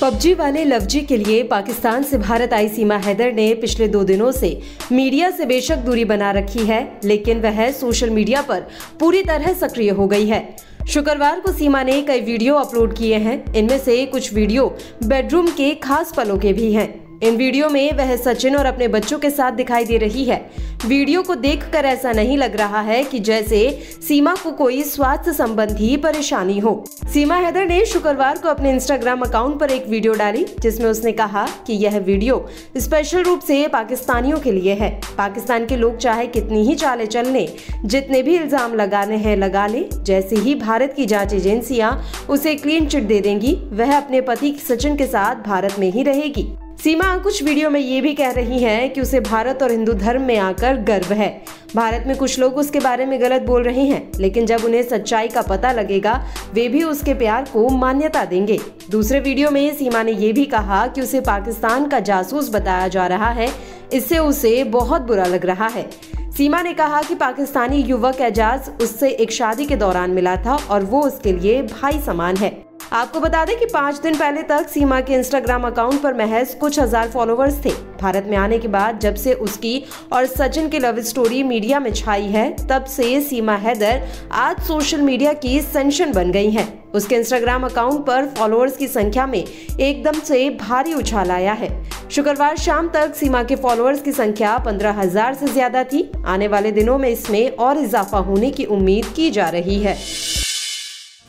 PUBG वाले लवजी के लिए पाकिस्तान से भारत आई सीमा हैदर ने पिछले दो दिनों से मीडिया से बेशक दूरी बना रखी है, लेकिन वह सोशल मीडिया पर पूरी तरह सक्रिय हो गई है। शुक्रवार को सीमा ने कई वीडियो अपलोड किए हैं, इनमें से कुछ वीडियो बेडरूम के खास पलों के भी हैं। इन वीडियो में वह सचिन और अपने बच्चों के साथ दिखाई दे रही है। वीडियो को देखकर ऐसा नहीं लग रहा है कि जैसे सीमा को कोई स्वास्थ्य संबंधी परेशानी हो। सीमा हैदर ने शुक्रवार को अपने इंस्टाग्राम अकाउंट पर एक वीडियो डाली, जिसमें उसने कहा कि यह वीडियो स्पेशल रूप से पाकिस्तानियों के लिए है। पाकिस्तान के लोग चाहे कितनी ही चाले चलने, जितने भी इल्ज़ाम लगाने हैं, लगा ले। जैसे ही भारत की जाँच एजेंसियाँ उसे क्लीन चिट दे देंगी, वह अपने पति सचिन के साथ भारत में ही रहेगी। सीमा कुछ वीडियो में ये भी कह रही हैं कि उसे भारत और हिंदू धर्म में आकर गर्व है। भारत में कुछ लोग उसके बारे में गलत बोल रहे हैं, लेकिन जब उन्हें सच्चाई का पता लगेगा, वे भी उसके प्यार को मान्यता देंगे। दूसरे वीडियो में सीमा ने यह भी कहा कि उसे पाकिस्तान का जासूस बताया जा रहा है। इससे उसे बहुत बुरा लग रहा है। सीमा ने कहा कि पाकिस्तानी युवक एजाज उससे एक शादी के दौरान मिला था और वो उसके लिए भाई समान है। आपको बता दें कि पाँच दिन पहले तक सीमा के इंस्टाग्राम अकाउंट पर महज कुछ हज़ार फॉलोअर्स थे। भारत में आने के बाद जब से उसकी और सचिन की लव स्टोरी मीडिया में छाई है, तब से सीमा हैदर आज सोशल मीडिया की सेंशन बन गई हैं। उसके इंस्टाग्राम अकाउंट पर फॉलोअर्स की संख्या में एकदम से भारी उछाल आया है। शुक्रवार शाम तक सीमा के फॉलोअर्स की संख्या पंद्रह हज़ार से ज़्यादा थी। आने वाले दिनों में इसमें और इजाफा होने की उम्मीद की जा रही है।